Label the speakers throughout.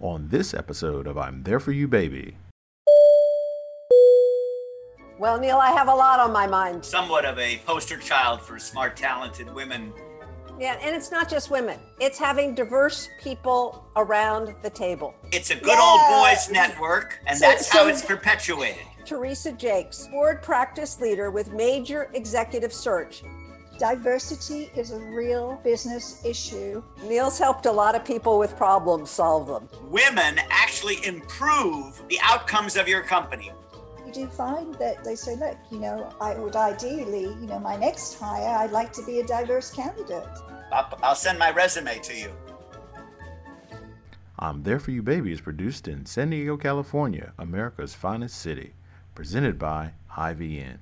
Speaker 1: on this episode of I'm There For You Baby.
Speaker 2: Well, Neil, I have a lot on my mind.
Speaker 3: Somewhat of a poster child for smart, talented women.
Speaker 2: Yeah, and it's not just women, it's having diverse people around the table.
Speaker 3: It's a good yeah. old boys network, and so, that's how it's perpetuated.
Speaker 2: Teresa Jacques, board practice leader with Major Executive Search.
Speaker 4: Diversity is a real business issue.
Speaker 2: Neil's helped a lot of people with problems solve them.
Speaker 3: Women actually improve the outcomes of your company.
Speaker 4: You do find that they say, look, you know, I would ideally, you know, my next hire, I'd like to be a diverse candidate.
Speaker 3: I'll send my resume to you.
Speaker 1: I'm There For You Baby is produced in San Diego, California, America's finest city. Presented by IVN.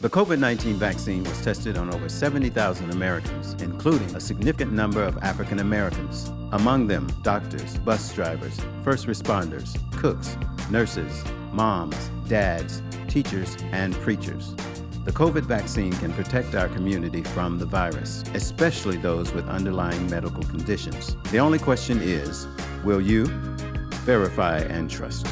Speaker 1: The COVID 19 vaccine was tested on over 70,000 Americans, including a significant number of African Americans, among them doctors, bus drivers, first responders, cooks, nurses, moms, dads, teachers, and preachers. The COVID vaccine can protect our community from the virus, especially those with underlying medical conditions. The only question is will you verify and trust?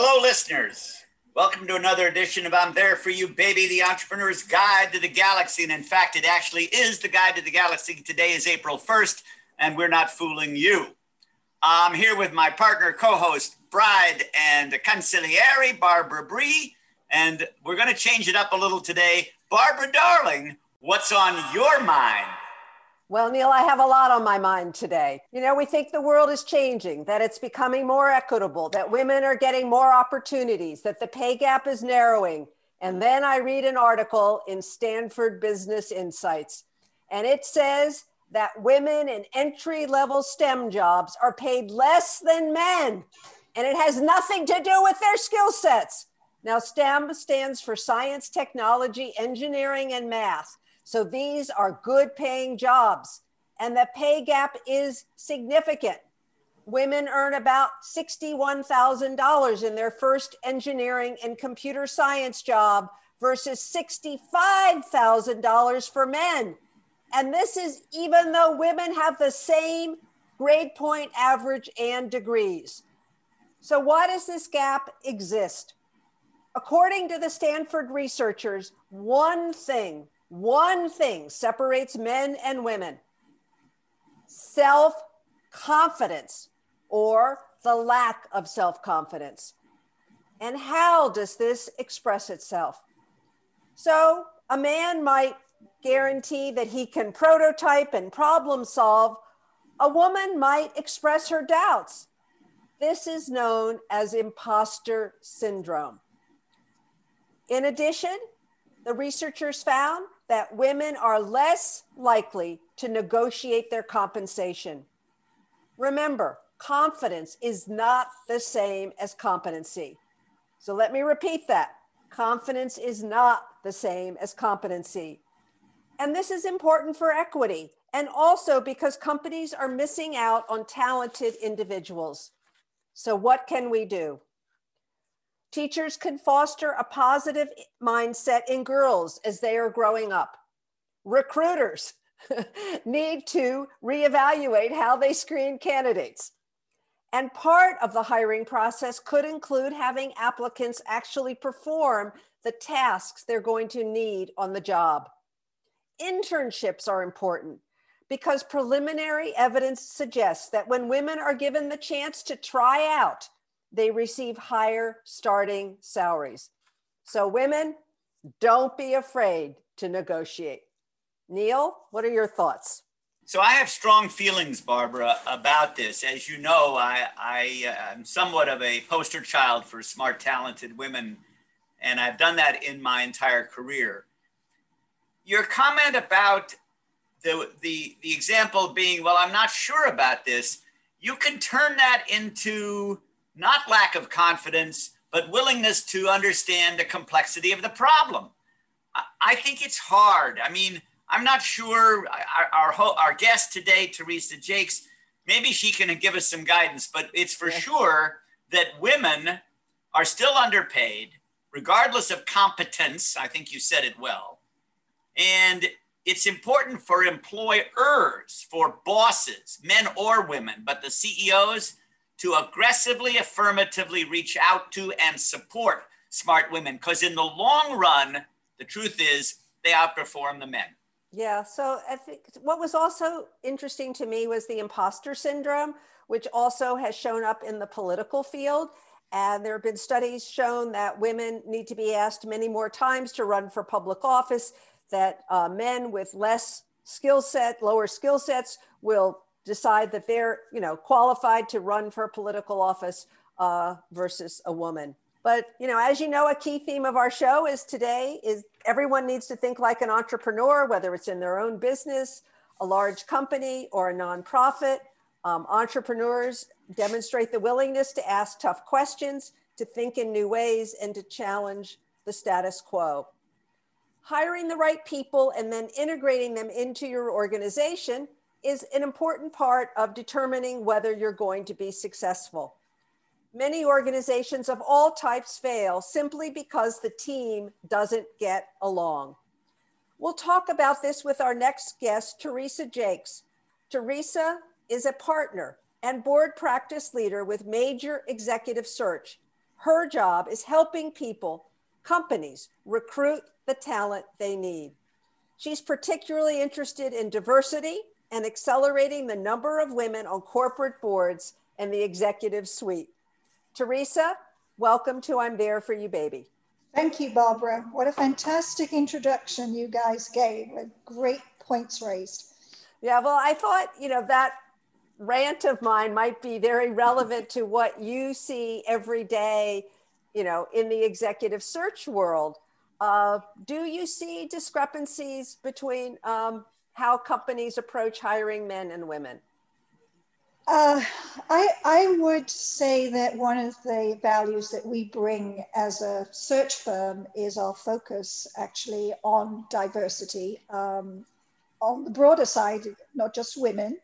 Speaker 3: Listeners. Welcome to another edition of I'm There For You, Baby, the Entrepreneur's Guide to the Galaxy. And in fact, it actually is the Guide to the Galaxy. Today is April 1st, and we're not fooling you. I'm here with my partner, co host, bride, and consigliere, Barbara Bry. And we're going to change it up a little today. Barbara, darling, what's on your mind?
Speaker 2: Well, Neil, I have a lot on my mind today. You know, we think the world is changing, that it's becoming more equitable, that women are getting more opportunities, that the pay gap is narrowing. And then I read an article in Stanford Business Insights, and it says that women in entry level STEM jobs are paid less than men, and it has nothing to do with their skill sets. Now, STEM stands for science, technology, engineering, and math. So these are good paying jobs, and the pay gap is significant. Women earn about $61,000 in their first engineering and computer science job versus $65,000 for men. And this is even though women have the same grade point average and degrees. So, why does this gap exist? According to the Stanford researchers, one thing one thing separates men and women self confidence or the lack of self confidence. And how does this express itself? So, a man might guarantee that he can prototype and problem solve. A woman might express her doubts. This is known as imposter syndrome. In addition, the researchers found that women are less likely to negotiate their compensation. Remember, confidence is not the same as competency. So let me repeat that. Confidence is not the same as competency. And this is important for equity and also because companies are missing out on talented individuals. So, what can we do? Teachers can foster a positive mindset in girls as they are growing up. Recruiters need to reevaluate how they screen candidates. And part of the hiring process could include having applicants actually perform the tasks they're going to need on the job. Internships are important because preliminary evidence suggests that when women are given the chance to try out they receive higher starting salaries. So, women, don't be afraid to negotiate. Neil, what are your thoughts?
Speaker 3: So I have strong feelings, Barbara, about this. As you know, I, I uh, am somewhat of a poster child for smart, talented women, and I've done that in my entire career. Your comment about the, the, the example being, well, I'm not sure about this, you can turn that into not lack of confidence, but willingness to understand the complexity of the problem. I think it's hard. I mean, I'm not sure. Our, our, our guest today, Teresa Jacques, maybe she can give us some guidance, but it's for yeah. sure that women are still underpaid, regardless of competence. I think you said it well. And it's important for employers, for bosses, men or women, but the CEOs to aggressively, affirmatively reach out to and support smart women. Because in the long run, the truth is they outperform the men.
Speaker 2: Yeah. So I think what was also interesting to me was the imposter syndrome, which also has shown up in the political field. And there have been studies shown that women need to be asked many more times to run for public office that uh, men with less skill set, lower skill sets will decide that they're, you know, qualified to run for political office uh, versus a woman. But, you know, as you know, a key theme of our show is today is everyone needs to think like an entrepreneur, whether it's in their own business, a large company, or a nonprofit. Um, entrepreneurs demonstrate the willingness to ask tough questions, to think in new ways, and to challenge the status quo hiring the right people and then integrating them into your organization is an important part of determining whether you're going to be successful. Many organizations of all types fail simply because the team doesn't get along. We'll talk about this with our next guest, Teresa Jacques. Teresa is a partner and board practice leader with Major Executive Search. Her job is helping people, companies, recruit the talent they need. She's particularly interested in diversity and accelerating the number of women on corporate boards and the executive suite. Teresa, welcome to I'm There For You, Baby.
Speaker 4: Thank you, Barbara. What a fantastic introduction you guys gave. Great points raised.
Speaker 2: Yeah, well, I thought, you know, that rant of mine might be very relevant to what you see every day, you know, in the executive search world. Uh, do you see discrepancies between um, how companies approach hiring men and women?
Speaker 4: Uh, I, I would say that one of the values that we bring as a search firm is our focus actually on diversity um, on the broader side, not just women.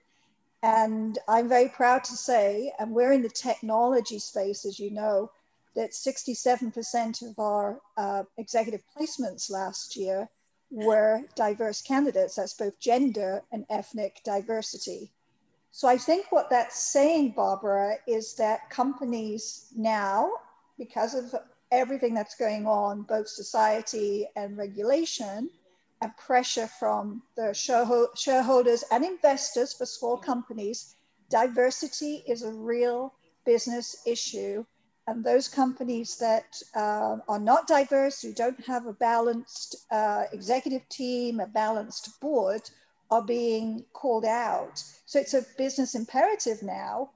Speaker 4: And I'm very proud to say, and we're in the technology space, as you know, that 67% of our uh, executive placements last year were diverse candidates. That's both gender and ethnic diversity. So I think what that's saying, Barbara, is that companies now, because of everything that's going on, both society and regulation, and pressure from the shareholders and investors for small companies, diversity is a real business issue and those companies that uh, are not diverse, who don't have a balanced uh, executive team, a balanced board, are being called out. So it's a business imperative now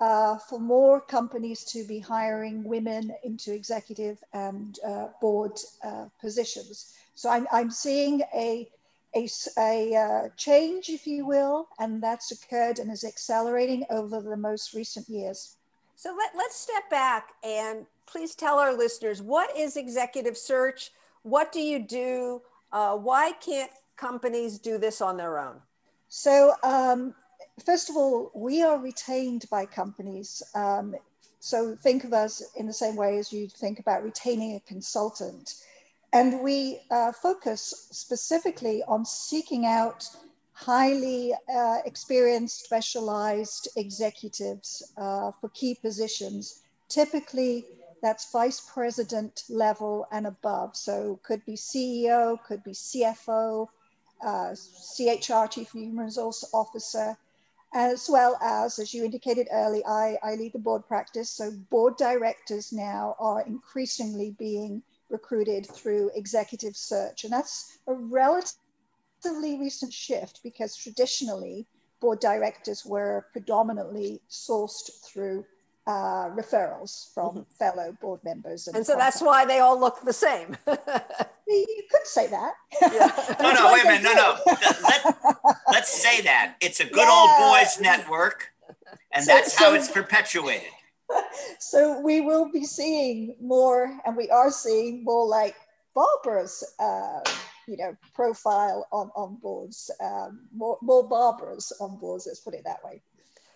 Speaker 4: uh, for more companies to be hiring women into executive and uh, board uh, positions. So I'm, I'm seeing a, a, a uh, change, if you will, and that's occurred and is accelerating over the most recent years.
Speaker 2: So let, let's step back and please tell our listeners what is executive search? What do you do? Uh, why can't companies do this on their own?
Speaker 4: So, um, first of all, we are retained by companies. Um, so, think of us in the same way as you think about retaining a consultant. And we uh, focus specifically on seeking out highly uh, experienced, specialized executives uh, for key positions. Typically, that's vice president level and above. So could be CEO, could be CFO, uh, CHR, Chief Human Resource Officer, as well as, as you indicated earlier, I, I lead the board practice. So board directors now are increasingly being recruited through executive search. And that's a relative relatively recent shift because traditionally board directors were predominantly sourced through uh, referrals from mm-hmm. fellow board members.
Speaker 2: And, and so that's why they all look the same.
Speaker 4: you could say that.
Speaker 3: Yeah. no, no, wait a minute. No, no. Let, us say that. It's a good yeah. old boys network, and so, that's how so, it's perpetuated.
Speaker 4: So we will be seeing more, and we are seeing more like Barbara's uh, you know, profile on, on boards, um, more, more Barbaras on boards, let's put it that way.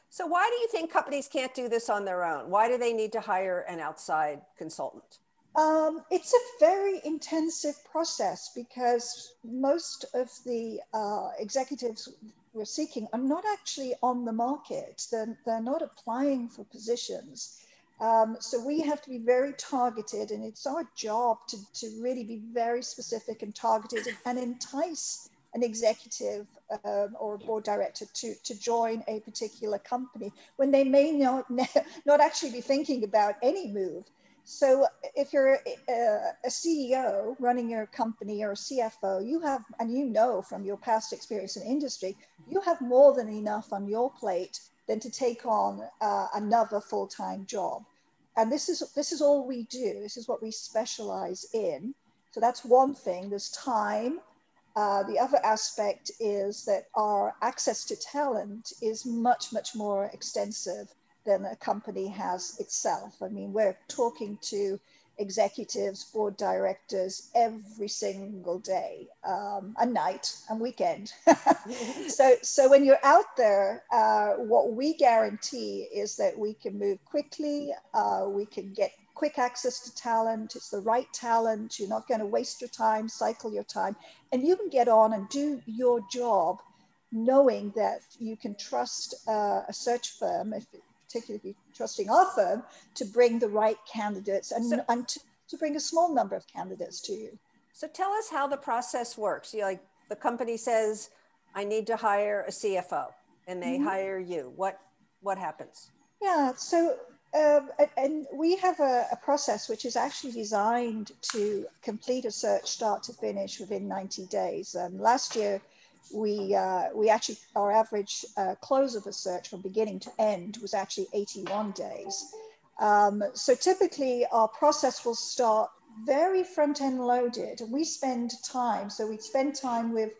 Speaker 2: So, why do you think companies can't do this on their own? Why do they need to hire an outside consultant?
Speaker 4: Um, it's a very intensive process because most of the uh, executives we're seeking are not actually on the market. They're, they're not applying for positions. Um, so we have to be very targeted, and it's our job to, to really be very specific and targeted and, and entice an executive um, or a board director to, to join a particular company when they may not, not actually be thinking about any move. So if you're a, a, CEO running your company or a CFO, you have, and you know from your past experience in industry, you have more than enough on your plate than to take on uh, another full-time job. And this is, this is all we do. This is what we specialize in. So that's one thing. There's time. Uh, the other aspect is that our access to talent is much, much more extensive than a company has itself. I mean, we're talking to executives, board directors every single day, um, a night and weekend. so, so when you're out there, uh, what we guarantee is that we can move quickly, uh, we can get quick access to talent, it's the right talent, you're not going to waste your time, cycle your time, and you can get on and do your job knowing that you can trust uh, a search firm if particularly trusting our firm to bring the right candidates and, so, and to, to bring a small number of candidates to you.
Speaker 2: So tell us how the process works. You like the company says, I need to hire a CFO and they mm-hmm. hire you. What what happens?
Speaker 4: Yeah, so um, and we have a, a, process which is actually designed to complete a search start to finish within 90 days. And last year, we uh, we actually our average uh, close of a search from beginning to end was actually 81 days. Um, so typically our process will start very front end loaded, we spend time. So we spend time with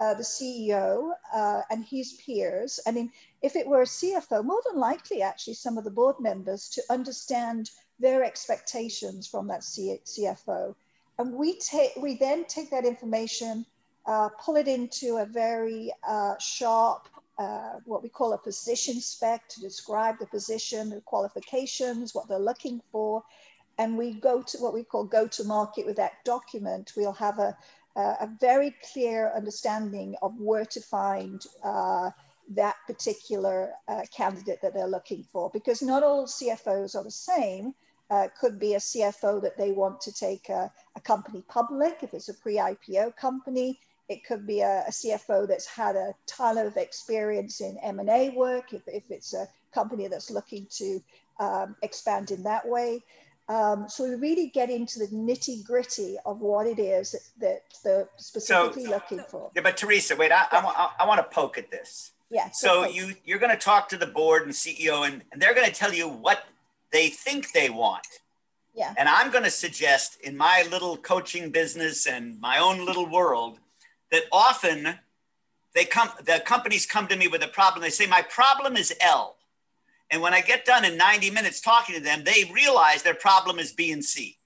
Speaker 4: uh, the CEO uh, and his peers. I mean, if it were a CFO, more than likely, actually, some of the board members to understand their expectations from that C- CFO. And we take we then take that information uh, pull it into a very uh, sharp, uh, what we call a position spec to describe the position, the qualifications, what they're looking for. And we go to what we call go to market with that document. We'll have a, a very clear understanding of where to find uh, that particular uh, candidate that they're looking for, because not all CFOs are the same. Uh, could be a CFO that they want to take a, a company public, if it's a pre IPO company. It could be a, a, CFO that's had a ton of experience in M&A work, if, if it's a company that's looking to um, expand in that way. Um, so we really get into the nitty gritty of what it is that, that they're specifically so, looking for.
Speaker 3: Yeah, but Teresa, wait, I, yeah. I, I, I want to poke at this.
Speaker 4: Yeah.
Speaker 3: So you you're going to talk to the board and CEO, and, and they're going to tell you what they think they want.
Speaker 4: Yeah.
Speaker 3: And I'm going to suggest in my little coaching business and my own little world that often they come the companies come to me with a problem. They say my problem is l. And when i get done in 90 minutes talking to them they realize their problem is b and c.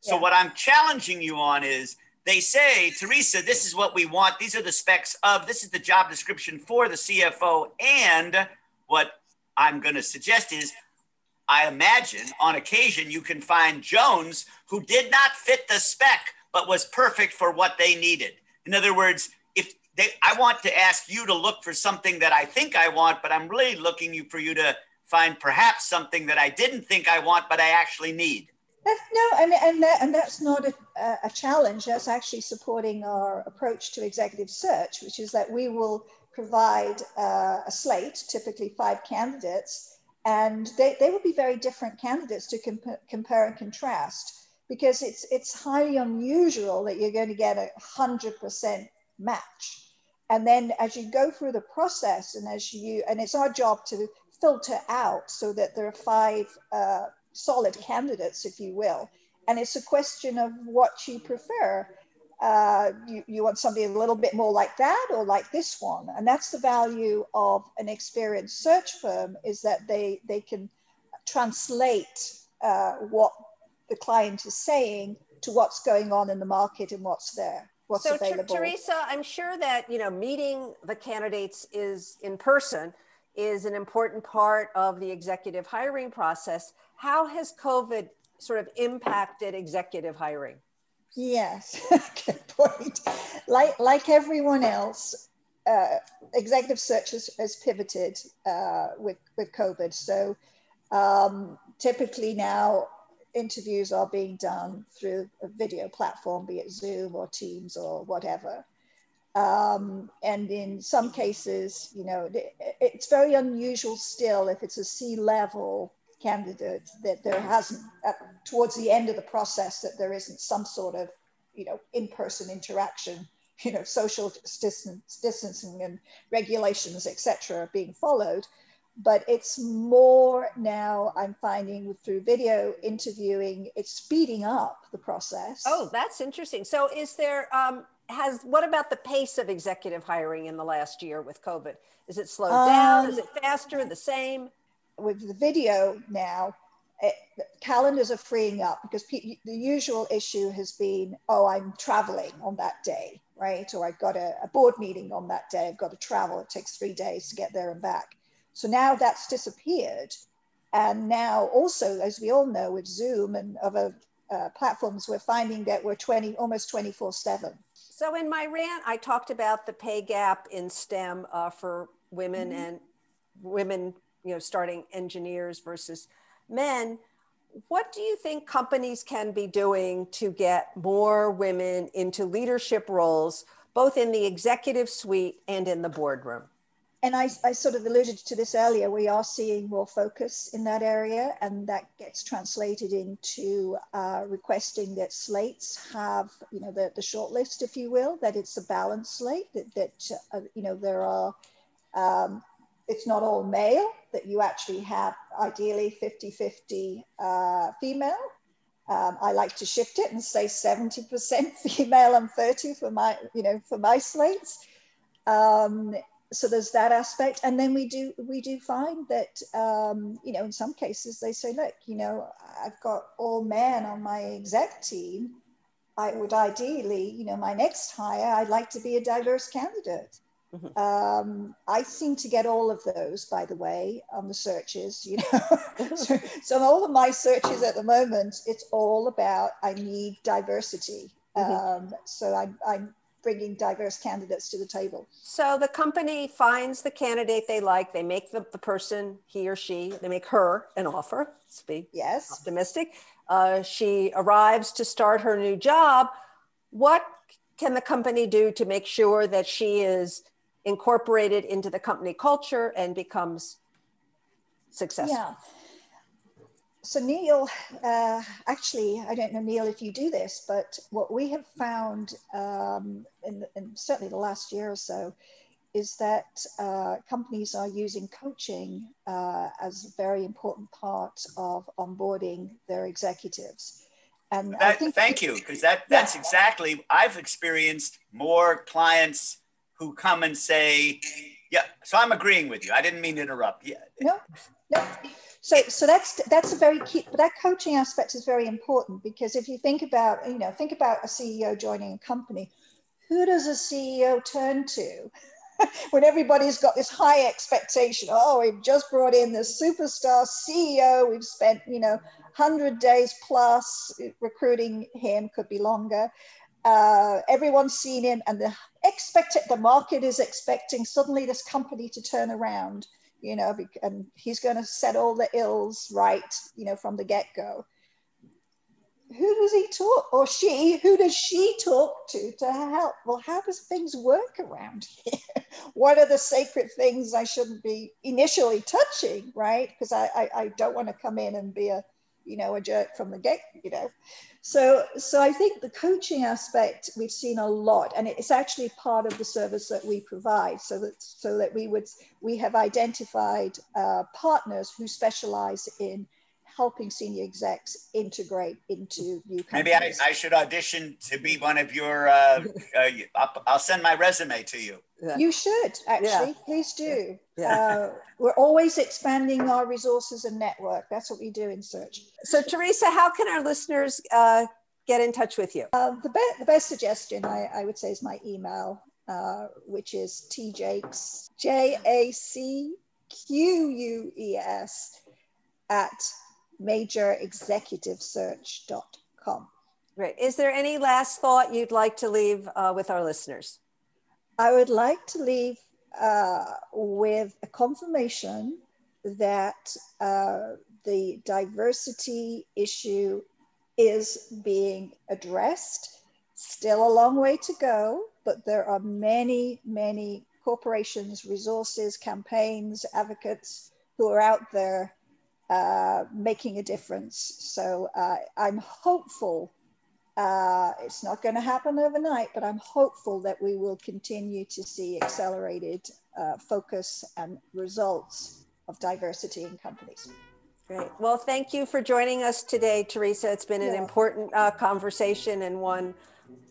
Speaker 3: So yeah. what i'm challenging you on is they say teresa this is what we want. These are the specs of this is the job description for the cfo and what i'm going to suggest is i imagine on occasion you can find jones who did not fit the spec but was perfect for what they needed in other words, if they, I want to ask you to look for something that I think I want, but I'm really looking you for you to find perhaps something that I didn't think I want, but I actually need.
Speaker 4: No, and, and, that, and that's not a, a challenge. That's actually supporting our approach to executive search, which is that we will provide uh, a slate, typically five candidates, and they, they will be very different candidates to comp- compare and contrast because it's it's highly unusual that you're going to get a hundred percent match. And then as you go through the process, and as you and it's our job to filter out so that there are five uh, solid candidates, if you will. And it's a question of what you prefer. Uh, you, you want somebody a little bit more like that or like this one and that's the value of an experienced search firm is that they they can translate uh, what the client is saying to what's going on in the market and what's there what's
Speaker 2: so
Speaker 4: available.
Speaker 2: Teresa, I'm sure that you know meeting the candidates is in person. is an important part of the executive hiring process. How has COVID sort of impacted executive hiring?
Speaker 4: Yes, good point. Like, like everyone else, uh, executive search has, has pivoted uh, with, with COVID. So um, typically now interviews are being done through a video platform, be it Zoom or Teams or whatever. Um, and in some cases, you know, it's very unusual still if it's a C level candidate that there hasn't, uh, towards the end of the process, that there isn't some sort of, you know, in person interaction, you know, social distance, distancing and regulations, etc., being followed. But it's more now, I'm finding through video interviewing, it's speeding up the process.
Speaker 2: Oh, that's interesting. So, is there, um, has what about the pace of executive hiring in the last year with COVID? Is it slowed um, down? Is it faster? The same?
Speaker 4: With the video now, it, calendars are freeing up because pe- the usual issue has been, oh, I'm traveling on that day, right? Or I've got a, a board meeting on that day. I've got to travel. It takes three days to get there and back. So now that's disappeared. And now also, as we all know, with Zoom and other uh, platforms, we're finding that we're 20, almost 24 seven.
Speaker 2: So in my rant, I talked about the pay gap in STEM uh, for women mm-hmm. and women, you know, starting engineers versus men. What do you think companies can be doing to get more women into leadership roles, both in the executive suite and in the boardroom?
Speaker 4: And I, I, sort of alluded to this earlier, we are seeing more focus in that area, and that gets translated into uh, requesting that slates have, you know, the, the short list, if you will, that it's a balanced slate, that, that uh, you know, there are, um, it's not all male, that you actually have ideally 50 50 uh, female. Um, I like to shift it and say 70% female and 30 for my, you know, for my slates. Um, so there's that aspect. And then we do we do find that um, you know in some cases they say look you know i've got all men on my exec team. I would ideally you know my next hire i'd like to be a diverse candidate. Mm-hmm. um, i seem to get all of those by the way on the searches you know. So, so all of my searches at the moment it's all about i need diversity. Mm-hmm. um, so I'm, I'm bringing diverse candidates to the table.
Speaker 2: So the company finds the candidate they like, they make the, the person, he or she, they make her an offer, let's be
Speaker 4: yes.
Speaker 2: optimistic. Uh, she arrives to start her new job. What can the company do to make sure that she is incorporated into the company culture and becomes successful?
Speaker 4: Yeah so Neil, uh, actually, I don't know Neil if you do this, but what we have found um, in, in, certainly the last year or so is that uh, companies are using coaching uh, as a very important part of onboarding their executives.
Speaker 3: And that, thank you, because that that's yeah. exactly I've experienced more clients who come and say, "Yeah." So I'm agreeing with you. I didn't mean to interrupt. Yeah.
Speaker 4: No, no. So, so that's that's a very key. That coaching aspect is very important because if you think about, you know, think about a CEO joining a company, who does a CEO turn to when everybody's got this high expectation? Oh, we've just brought in this superstar CEO. We've spent, you know, hundred days plus recruiting him. Could be longer. Uh, everyone's seen him, and the expect the market is expecting suddenly this company to turn around you know, and he's going to set all the ills right, you know, from the get go. Who does he talk, or she, who does she talk to to help? Well, how does things work around here? what are the sacred things I shouldn't be initially touching, right? Because I, I, I don't want to come in and be a, you know, a jerk from the get, you know. So, so I think the coaching aspect we've seen a lot, and it's actually part of the service that we provide. So that so that we would we have identified uh, partners who specialize in helping senior execs integrate into new companies.
Speaker 3: Maybe I, I should audition to be one of your. Uh, uh, I'll, I'll, send my resume to you.
Speaker 4: Yeah. You should actually. Yeah. Please do. Yeah. Uh, we're always expanding our resources and network. That's what we do in search.
Speaker 2: So, Teresa, how can our listeners uh, get in touch with you?
Speaker 4: Uh, the, be- the best suggestion I, I would say is my email, uh, which is tjacques, J A C Q U E S, at majorexecutivesearch.com.
Speaker 2: Great. Is there any last thought you'd like to leave uh, with our listeners?
Speaker 4: I would like to leave uh, with a confirmation that uh, the diversity issue is being addressed. Still a long way to go, but there are many, many corporations, resources, campaigns, advocates who are out there uh, making a difference. So uh, I'm hopeful. Uh, it's not going to happen overnight, but I'm hopeful that we will continue to see accelerated uh, focus and results of diversity in companies.
Speaker 2: Great. Well, thank you for joining us today, Teresa. It's been an
Speaker 4: Yeah.
Speaker 2: important uh, conversation and one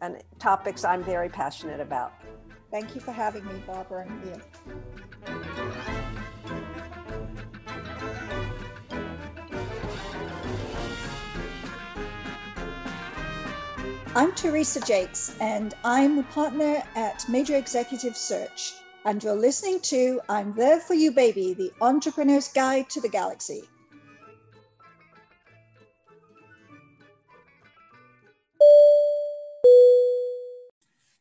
Speaker 2: and topics I'm very passionate about.
Speaker 4: Thank you for having me, Barbara and Ian. I'm Teresa Jacques, and I'm a partner at Major Executive Search. And you're listening to I'm There For You Baby, the entrepreneur's guide to the galaxy.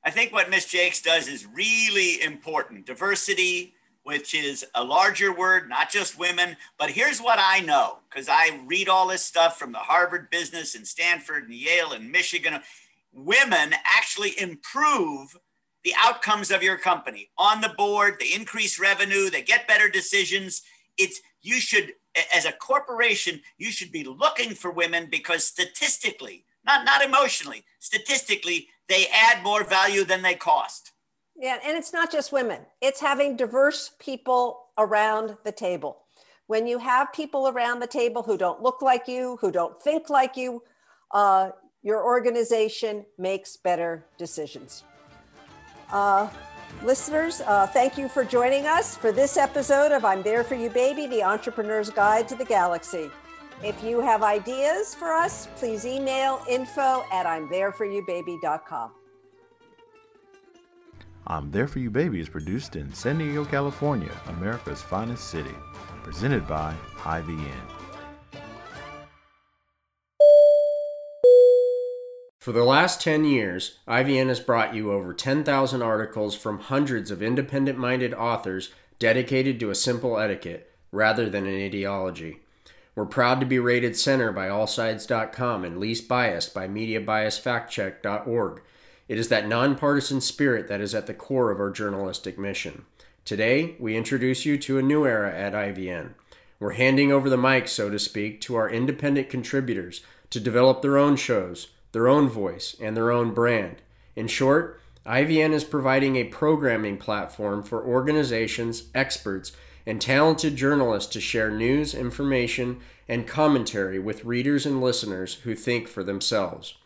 Speaker 3: I think what Miss Jacques does is really important. Diversity, which is a larger word, not just women. But here's what I know because I read all this stuff from the Harvard Business and Stanford and Yale and Michigan. Women actually improve the outcomes of your company on the board, they increase revenue, they get better decisions. It's you should, as a corporation, you should be looking for women because statistically, not, not emotionally, statistically, they add more value than they cost.
Speaker 2: Yeah, and it's not just women, it's having diverse people around the table. When you have people around the table who don't look like you, who don't think like you, uh, your organization makes better decisions. Uh, listeners, uh, thank you for joining us for this episode of I'm There For You Baby, the Entrepreneur's Guide to the Galaxy. If you have ideas for us, please email info at I'm
Speaker 1: I'm There For You Baby is produced in San Diego, California, America's finest city. Presented by IVN.
Speaker 5: For the last 10 years, IVN has brought you over 10,000 articles from hundreds of independent minded authors dedicated to a simple etiquette rather than an ideology. We're proud to be rated center by AllSides.com and least biased by MediaBiasFactCheck.org. It is that nonpartisan spirit that is at the core of our journalistic mission. Today, we introduce you to a new era at IVN. We're handing over the mic, so to speak, to our independent contributors to develop their own shows, their own voice, and their own brand. In short, IVN is providing a programming platform for organizations, experts, and talented journalists to share news, information, and commentary with readers and listeners who think for themselves.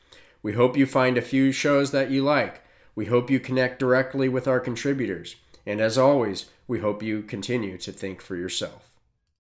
Speaker 5: We hope you find a few shows that you like. We hope you connect directly with our contributors. And as always, we hope you continue to think for yourself.